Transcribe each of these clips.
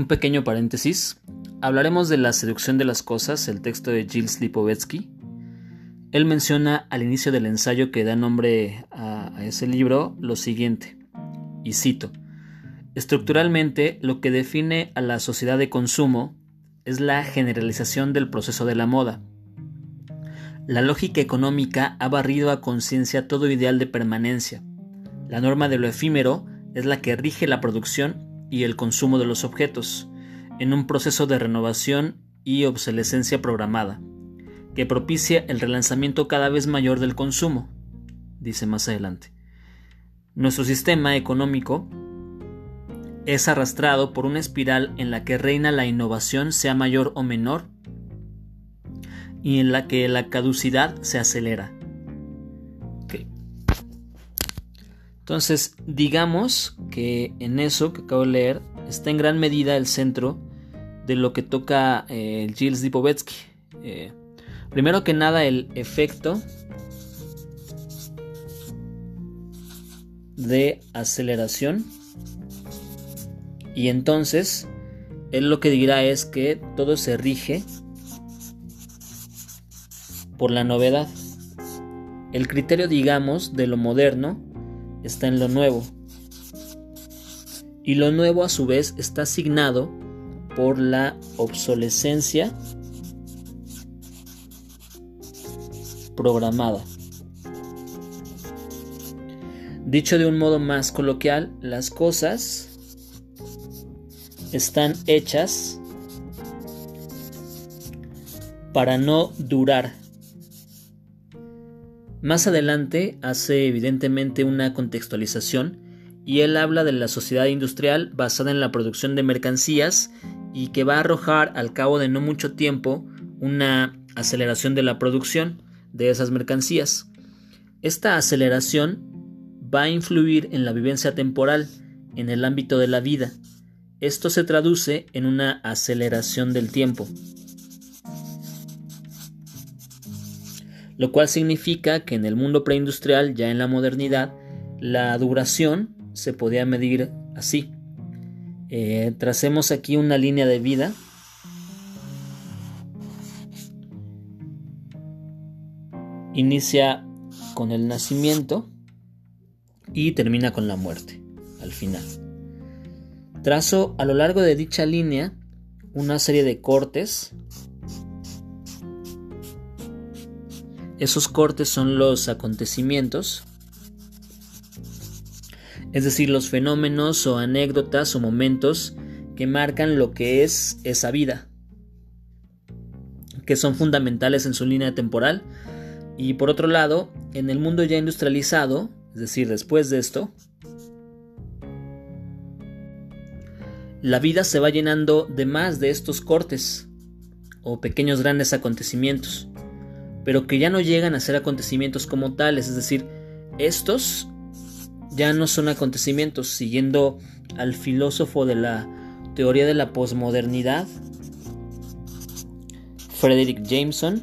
Un pequeño paréntesis. Hablaremos de la seducción de las cosas, el texto de Gilles Lipovetsky. Él menciona al inicio del ensayo que da nombre a, a ese libro lo siguiente, y cito, Estructuralmente, lo que define a la sociedad de consumo es la generalización del proceso de la moda. La lógica económica ha barrido a conciencia todo ideal de permanencia. La norma de lo efímero es la que rige la producción y el consumo de los objetos, en un proceso de renovación y obsolescencia programada, que propicia el relanzamiento cada vez mayor del consumo, dice más adelante. Nuestro sistema económico es arrastrado por una espiral en la que reina la innovación sea mayor o menor y en la que la caducidad se acelera. Entonces, digamos que en eso que acabo de leer está en gran medida el centro de lo que toca eh, Gilles Lipovetsky. Eh, primero que nada, el efecto de aceleración. Y entonces, él lo que dirá es que todo se rige por la novedad. El criterio, digamos, de lo moderno está en lo nuevo. Y lo nuevo a su vez está asignado por la obsolescencia programada. Dicho de un modo más coloquial, las cosas están hechas para no durar más adelante hace evidentemente una contextualización y él habla de la sociedad industrial basada en la producción de mercancías y que va a arrojar al cabo de no mucho tiempo una aceleración de la producción de esas mercancías. Esta aceleración va a influir en la vivencia temporal, en el ámbito de la vida. Esto se traduce en una aceleración del tiempo. Lo cual significa que en el mundo preindustrial, ya en la modernidad, la duración se podía medir así. Eh, tracemos aquí una línea de vida. Inicia con el nacimiento y termina con la muerte, al final. Trazo a lo largo de dicha línea una serie de cortes Esos cortes son los acontecimientos, es decir, los fenómenos o anécdotas o momentos que marcan lo que es esa vida, que son fundamentales en su línea temporal. Y por otro lado, en el mundo ya industrializado, es decir, después de esto, la vida se va llenando de más de estos cortes o pequeños grandes acontecimientos pero que ya no llegan a ser acontecimientos como tales, es decir, estos ya no son acontecimientos, siguiendo al filósofo de la teoría de la posmodernidad, Frederick Jameson,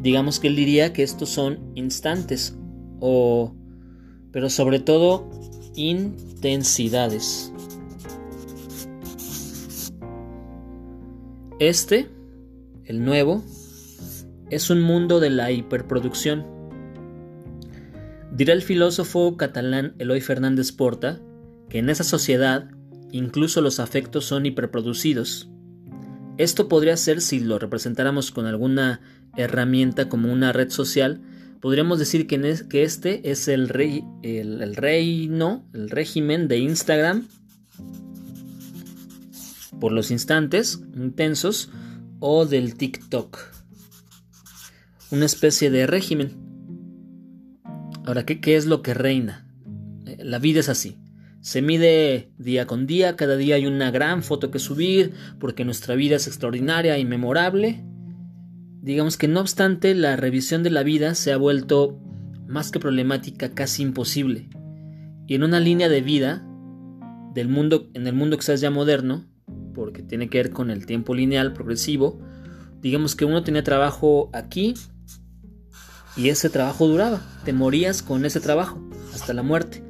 digamos que él diría que estos son instantes o pero sobre todo intensidades. Este el nuevo, es un mundo de la hiperproducción. Dirá el filósofo catalán Eloy Fernández Porta que en esa sociedad incluso los afectos son hiperproducidos. Esto podría ser si lo representáramos con alguna herramienta como una red social, podríamos decir que, este es el, el reino, el régimen de Instagram por los instantes intensos o del TikTok. Una especie de régimen. Ahora, ¿qué, ¿qué, es lo que reina? Eh, la vida es así. Se mide día con día, cada día hay una gran foto que subir, porque nuestra vida es extraordinaria y memorable. Digamos que no obstante, la revisión de la vida se ha vuelto más que problemática, casi imposible. Y en una línea de vida del mundo, en el mundo que ya moderno, porque tiene que ver con el tiempo lineal progresivo. Digamos que uno tenía trabajo aquí y ese trabajo duraba. Te morías con ese trabajo hasta la muerte.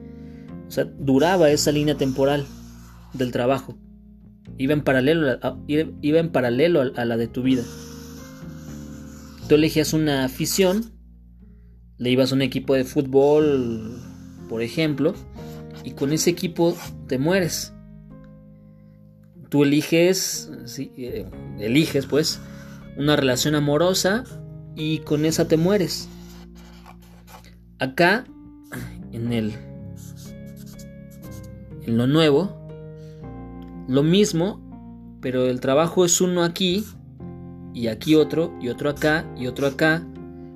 O sea, duraba esa línea temporal. del trabajo. Iba en paralelo, a, iba en paralelo a la de tu vida. Tú elegías una afición, le ibas a un equipo de fútbol, por ejemplo, y con ese equipo te mueres. Tú eliges, eh, eliges pues, una relación amorosa y con esa te mueres. Acá, en el, en lo nuevo, lo mismo, pero el trabajo es uno aquí y aquí otro y otro acá y otro acá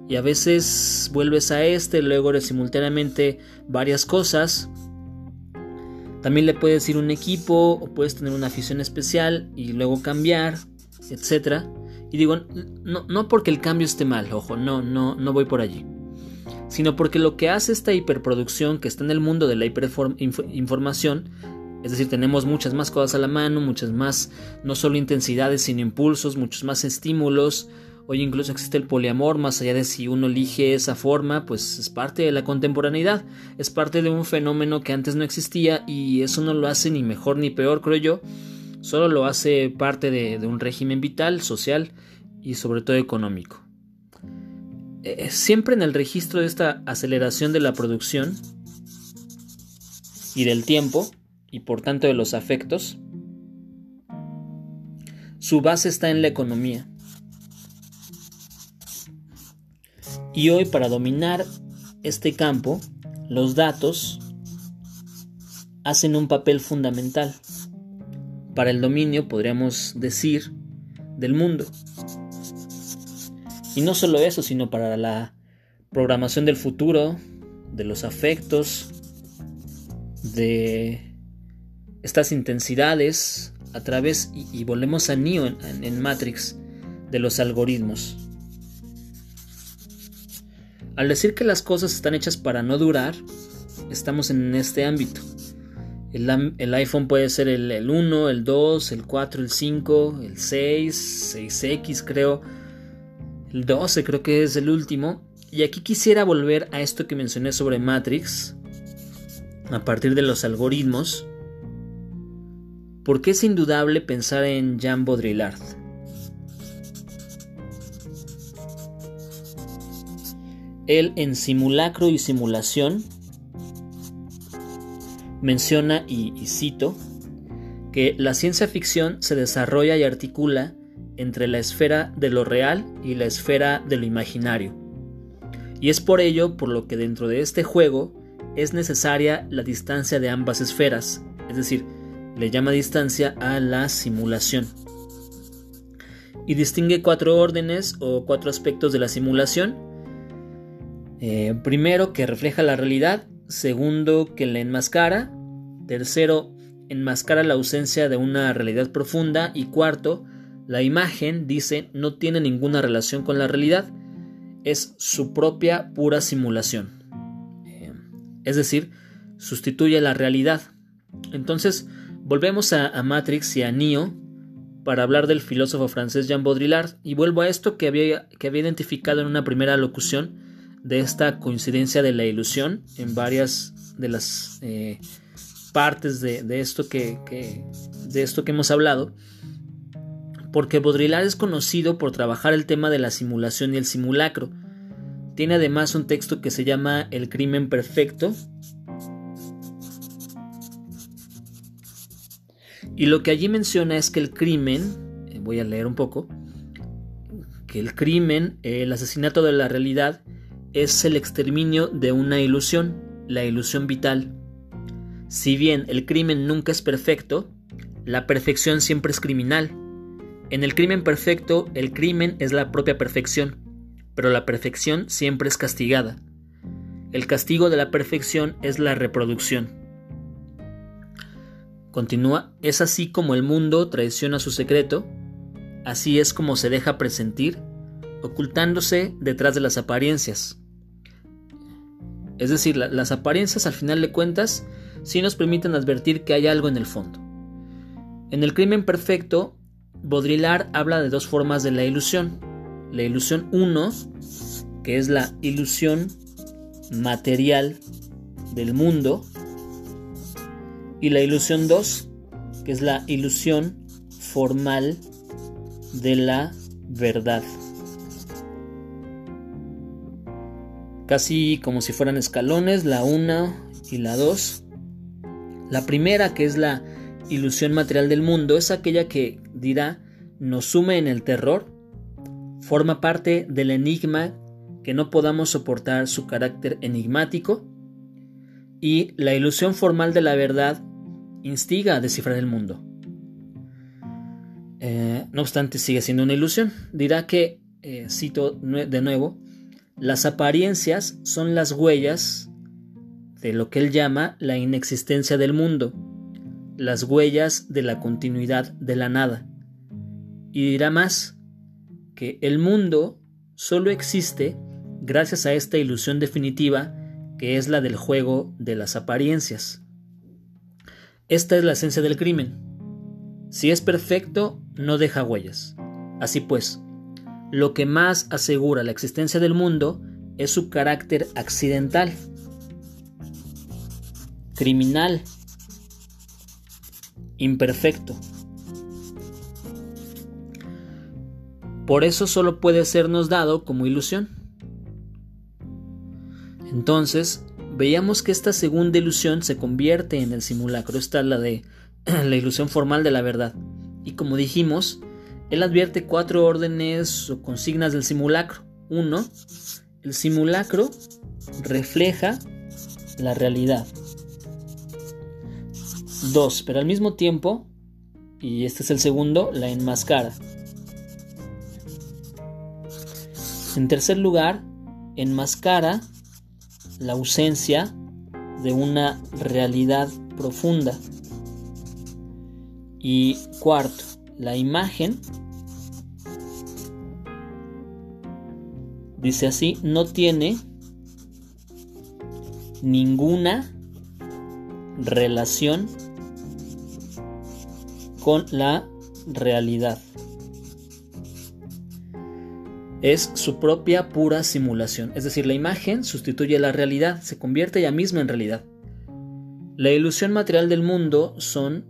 y a veces vuelves a este, luego eres simultáneamente varias cosas. También le puedes ir un equipo o puedes tener una afición especial y luego cambiar, etc. Y digo, no, no porque el cambio esté mal, ojo, no, no, no voy por allí. Sino porque lo que hace esta hiperproducción que está en el mundo de la hiperinformación, es decir, tenemos muchas más cosas a la mano, muchas más, no solo intensidades, sino impulsos, muchos más estímulos, Hoy incluso existe el poliamor, más allá de si uno elige esa forma, pues es parte de la contemporaneidad, es parte de un fenómeno que antes no existía y eso no lo hace ni mejor ni peor, creo yo, solo lo hace parte de, un régimen vital, social y sobre todo económico. Eh, siempre en el registro de esta aceleración de la producción y del tiempo, y por tanto de los afectos, su base está en la economía Y hoy para dominar este campo, los datos hacen un papel fundamental para el dominio, podríamos decir, del mundo. Y no solo eso, sino para la programación del futuro, de los afectos, de estas intensidades a través, y, volvemos a Neo en Matrix, de los algoritmos. Al decir que las cosas están hechas para no durar, estamos en este ámbito. El, iPhone puede ser el, 1, el 2, el 4, el 5, el 6, 6X creo, el 12 creo que es el último. Y aquí quisiera volver a esto que mencioné sobre Matrix, a partir de los algoritmos, porque es indudable pensar en Jean Baudrillard. Él en Simulacro y Simulación menciona, y, cito, que la ciencia ficción se desarrolla y articula entre la esfera de lo real y la esfera de lo imaginario. Y es por ello por lo que dentro de este juego es necesaria la distancia de ambas esferas, es decir, le llama distancia a la simulación. Y distingue cuatro órdenes o cuatro aspectos de la simulación, eh, primero, que refleja la realidad. Segundo, que la enmascara. Tercero, enmascara la ausencia de una realidad profunda. Y cuarto, la imagen, dice, no tiene ninguna relación con la realidad. Es su propia pura simulación. Eh, es decir, sustituye la realidad. Entonces, volvemos a, Matrix y a Neo para hablar del filósofo francés Jean Baudrillard y vuelvo a esto que había, que había identificado en una primera locución de esta coincidencia de la ilusión en varias de las eh, partes de, esto que, de esto que hemos hablado, porque Baudrillard es conocido por trabajar el tema de la simulación y el simulacro. Tiene además un texto que se llama El crimen perfecto. Y lo que allí menciona es que el crimen, eh, voy a leer un poco, que el crimen, el asesinato de la realidad, es el exterminio de una ilusión, la ilusión vital. Si bien el crimen nunca es perfecto, la perfección siempre es criminal. En el crimen perfecto, el crimen es la propia perfección, pero la perfección siempre es castigada. El castigo de la perfección es la reproducción. Continúa, es así como el mundo traiciona su secreto, así es como se deja presentir, ocultándose detrás de las apariencias. Es decir, las apariencias al final de cuentas sí nos permiten advertir que hay algo en el fondo. En el crimen perfecto, Baudrillard habla de dos formas de la ilusión. La ilusión 1, que es la ilusión material del mundo, y la ilusión 2, que es la ilusión formal de la verdad. Casi como si fueran escalones, la 1 y la 2. La primera, que es la ilusión material del mundo, es aquella que dirá nos sume en el terror, forma parte del enigma que no podamos soportar su carácter enigmático, y la ilusión formal de la verdad instiga a descifrar el mundo. Eh, no obstante, sigue siendo una ilusión. Dirá que, eh, cito de nuevo, las apariencias son las huellas de lo que él llama la inexistencia del mundo, las huellas de la continuidad de la nada. Y dirá más, que el mundo solo existe gracias a esta ilusión definitiva que es la del juego de las apariencias. Esta es la esencia del crimen. Si es perfecto, no deja huellas. Así pues, lo que más asegura la existencia del mundo es su carácter accidental, criminal, imperfecto. Por eso solo puede sernos dado como ilusión. Entonces, veíamos que esta segunda ilusión se convierte en el simulacro. Esta es la de la ilusión formal de la verdad. Y como dijimos, él advierte cuatro órdenes o consignas del simulacro. Uno, el simulacro refleja la realidad. Dos, pero al mismo tiempo, y este es el segundo, la enmascara. En tercer lugar, enmascara la ausencia de una realidad profunda. Y cuarto, la imagen dice así, no tiene ninguna relación con la realidad. Es su propia pura simulación, es decir, la imagen sustituye a la realidad, se convierte ella misma en realidad. La ilusión material del mundo son,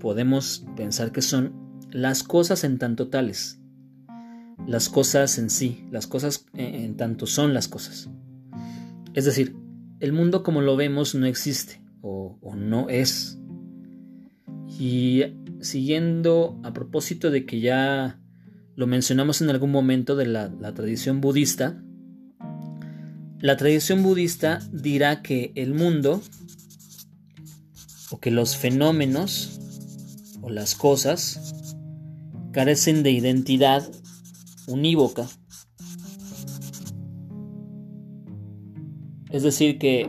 podemos pensar que son, las cosas en tanto tales, las cosas en sí, las cosas en tanto son las cosas. Es decir, el mundo como lo vemos no existe o, no es. Y siguiendo a propósito de que ya lo mencionamos en algún momento de la, tradición budista, la tradición budista dirá que el mundo o que los fenómenos o las cosas carecen de identidad unívoca. Es decir, que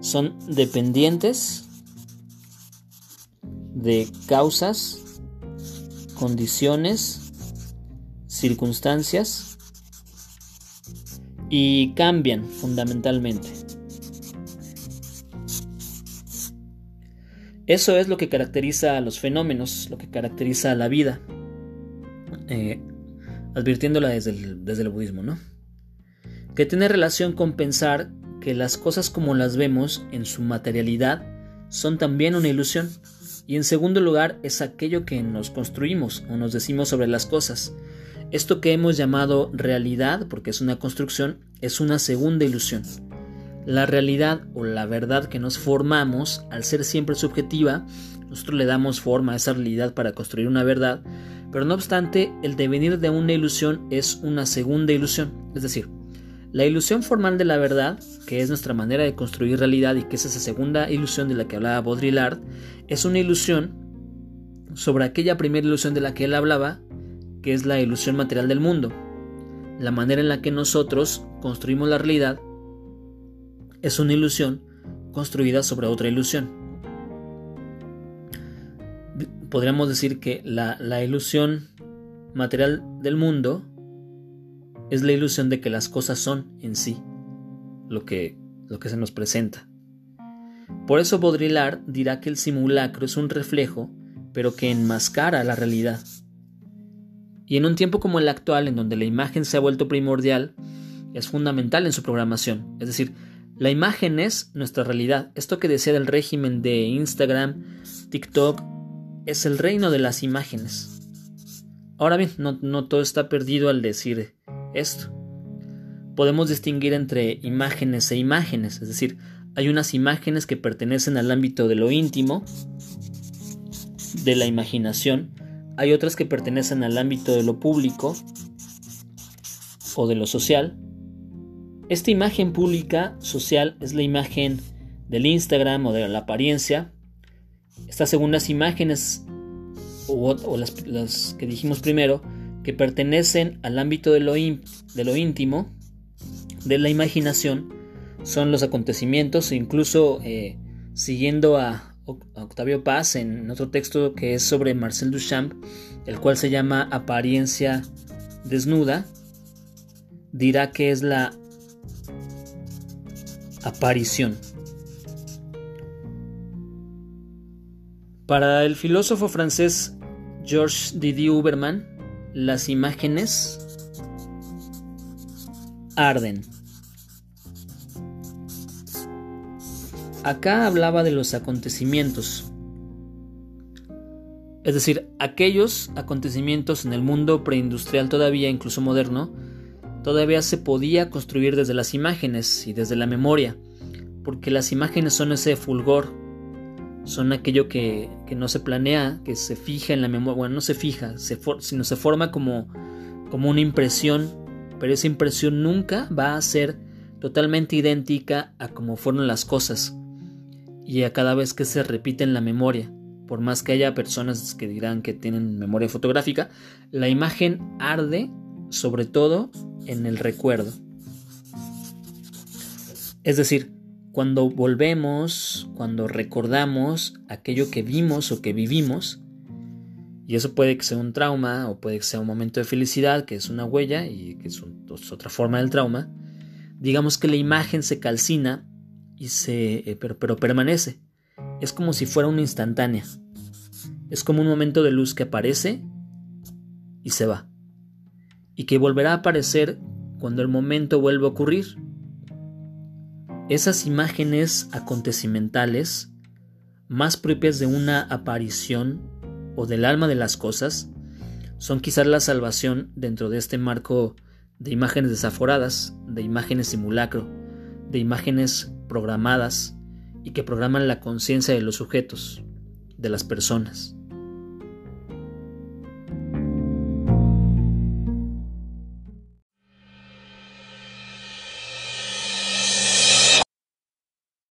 son dependientes de causas, condiciones, circunstancias y cambian fundamentalmente. Eso es lo que caracteriza a los fenómenos, lo que caracteriza a la vida, eh, advirtiéndola desde el, desde el budismo, ¿no? Que tiene relación con pensar que las cosas como las vemos en su materialidad son también una ilusión y en segundo lugar es aquello que nos construimos o nos decimos sobre las cosas. Esto que hemos llamado realidad, porque es una construcción, es una segunda ilusión. La realidad o la verdad que nos formamos, al ser siempre subjetiva, nosotros le damos forma a esa realidad para construir una verdad, pero no obstante, el devenir de una ilusión es una segunda ilusión. Es decir, la ilusión formal de la verdad, que es nuestra manera de construir realidad y que es esa segunda ilusión de la que hablaba Baudrillard, es una ilusión sobre aquella primera ilusión de la que él hablaba, que es la ilusión material del mundo. La manera en la que nosotros construimos la realidad es una ilusión construida sobre otra ilusión. Podríamos decir que la, la ilusión material del mundo es la ilusión de que las cosas son en sí lo que, lo que se nos presenta. Por eso Baudrillard dirá que el simulacro es un reflejo, pero que enmascara la realidad. Y en un tiempo como el actual, en donde la imagen se ha vuelto primordial, es fundamental en su programación. Es decir, la imagen es nuestra realidad. Esto que decía del régimen de Instagram, TikTok es el reino de las imágenes. Ahora bien, no, todo está perdido al decir esto. Podemos distinguir entre imágenes e imágenes, es decir, hay unas imágenes que pertenecen al ámbito de lo íntimo, de la imaginación, hay otras que pertenecen al ámbito de lo público o de lo social. Esta imagen pública social es la imagen del Instagram o de la apariencia. Estas segundas imágenes o, las, que dijimos primero, que pertenecen al ámbito de lo, íntimo, de la imaginación, son los acontecimientos, e incluso eh, siguiendo a, Octavio Paz en otro texto que es sobre Marcel Duchamp, el cual se llama Apariencia desnuda, dirá que es la aparición. Para el filósofo francés Georges Didier Huberman, las imágenes arden. Acá hablaba de los acontecimientos, es decir, aquellos acontecimientos en el mundo preindustrial todavía, incluso moderno, todavía se podía construir desde las imágenes y desde la memoria, porque las imágenes son ese fulgor, son aquello que, no se planea, que se fija en la memoria, bueno, no se fija, sino se forma como, como una impresión, pero esa impresión nunca va a ser totalmente idéntica a como fueron las cosas y a cada vez que se repite en la memoria. Por más que haya personas que dirán que tienen memoria fotográfica, la imagen arde sobre todo en el recuerdo. Es decir, cuando volvemos, cuando recordamos aquello que vimos o que vivimos, y eso puede que sea un trauma o puede que sea un momento de felicidad, que es una huella y que es, otra forma del trauma, digamos que la imagen se calcina y se, eh, pero, pero permanece. Es como si fuera una instantánea. Es como un momento de luz que aparece y se va. Y que volverá a aparecer cuando el momento vuelva a ocurrir. Esas imágenes acontecimentales, más propias de una aparición o del alma de las cosas, son quizás la salvación dentro de este marco de imágenes desaforadas, de imágenes simulacro, de imágenes programadas y que programan la conciencia de los sujetos, de las personas.